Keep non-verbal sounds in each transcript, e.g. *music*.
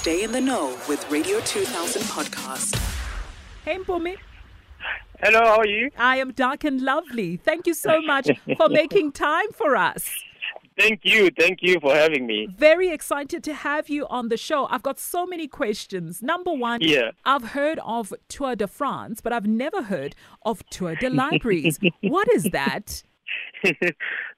Stay in the know with Radio 2000 podcast. Hey, Mpumi. Hello, how are you? I am dark and lovely. Thank you so much for *laughs* making time for us. Thank you. Thank you for having me. Very excited to have you on the show. I've got so many questions. Number one, Yeah. I've heard of Tour de France, but I've never heard of Tour de Libraries. what is that? *laughs*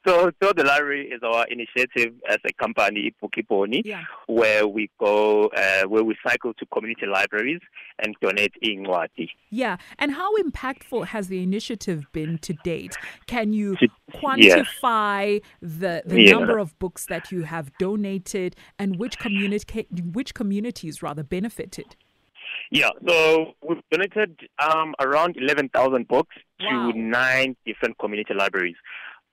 so, so the library is our initiative as a company, Book Ibhoni, Yeah. where we go, uh, where we cycle to community libraries and donate ingwati. Yeah. And how impactful has the initiative been to date? Can you To- quantify the, the Yeah. number of books that you have donated and which communica- which communities rather benefited? Yeah, so we've donated um, around 11,000 books Wow. to nine different community libraries,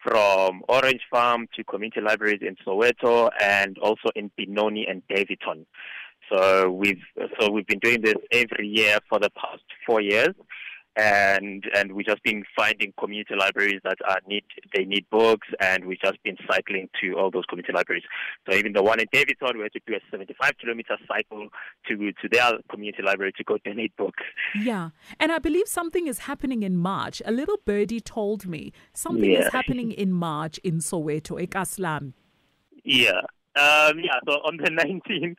from Orange Farm to community libraries in Soweto and also in Benoni and Daveyton. So we've so we've been doing this every year for the past four years, and and we've just been finding community libraries that are need they need books, and we've just been cycling to all those community libraries. So even the one in Daveyton, we had to do a 75 kilometer cycle to to their community library to go donate books. Yeah. And I believe something is happening in March. A little birdie told me something is happening in March in Soweto, Ekaslam. Yeah. Um, yeah, so on the *laughs* 19th,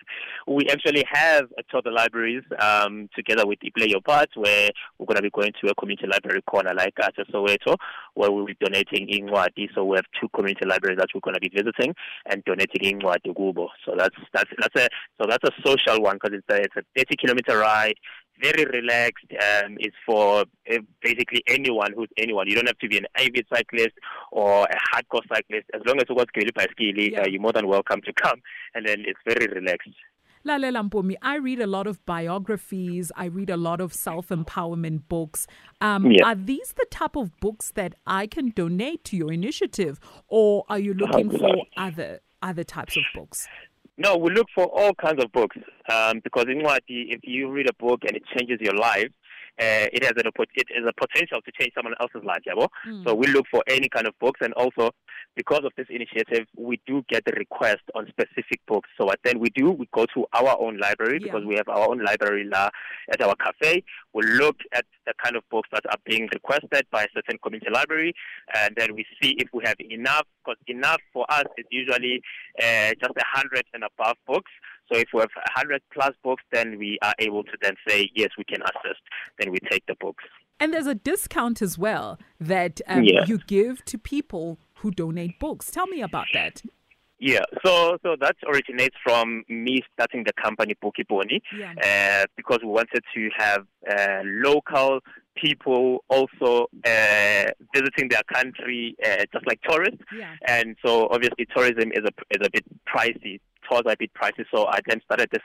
we actually have a Tour de Libraries um, together with Play Your Part, where we're going to be going to a community library corner like at Soweto, where we'll be donating Ingwadi. So we have two community libraries that we're going to be visiting and donating Ingwadi Gubo. So that's that's that's a so that's a social one because it's a, it's a 30 kilometer ride. Very relaxed. Um, it's for uh, basically anyone who's anyone. You don't have to be an avid cyclist or a hardcore cyclist. As long as you got by skill, Yeah. uh, you're more than welcome to come. And then it's very relaxed. Lalela Mpumi, I read a lot of biographies. I read a lot of self-empowerment books. Um, Yeah. Are these the type of books that I can donate to your initiative, or are you looking for other other types of books? No, we look for all kinds of books um, because in Wati, if you read a book and it changes your life, uh, it has an it has a potential to change someone else's life. Yeah, well? So we look for any kind of books, and also because of this initiative, we do get the request on specific books. So what then we do, we go to our own library Yeah. because we have our own library la, at our cafe. We look at the kind of books that are being requested by a certain community library, and then we see if we have enough. Because enough for us is usually uh, just a hundred and above books. So if we have hundred plus books, then we are able to then say yes, we can assist. Then we take the books. And there's a discount as well that um, you give to people who donate books. Tell me about that. Yeah, so so that originates from me starting the company Book Ibhoni, Yeah. uh, because we wanted to have uh, local people also uh, visiting their country, uh, just like tourists. Yeah. And so obviously tourism is a is a bit pricey. Tours are a bit pricey, so I then started this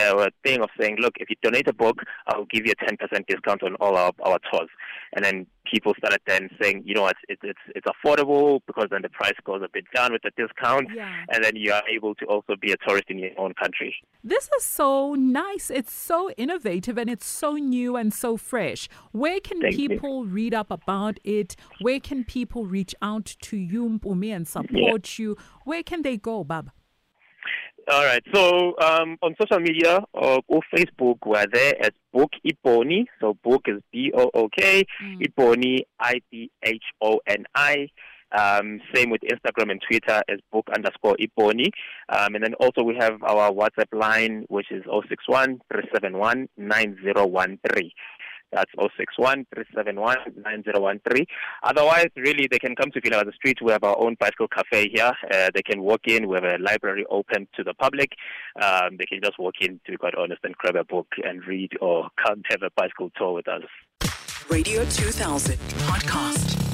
uh, thing of saying, look, if you donate a book, I'll give you a ten percent discount on all our, our tours. And then people started then saying, you know, what, it's it's it's affordable because then the price goes a bit down with the discount, Yeah. and then you are able to also be a tourist in your own country. This is so nice. It's so innovative and it's so new and so fresh. Where can Thank you. people read up about it? Where can people reach out to you, Mpumi, and support you? Where can they go, Bab? All right. So um, on social media or or Facebook, we're there as Book Ibhoni. So book is B O O K, Iponi I P H O N I. Um, same with Instagram and Twitter as book underscore Ibhoni. Um, and then also we have our WhatsApp line, which is 061 371 9013. That's 061 371 9013. Otherwise, really, they can come to Vilakazi Street. We have our own bicycle cafe here. Uh, they can walk in. We have a library open to the public. Um, they can just walk in, to be quite honest, and grab a book and read or come have a bicycle tour with us. Radio 2000 podcast.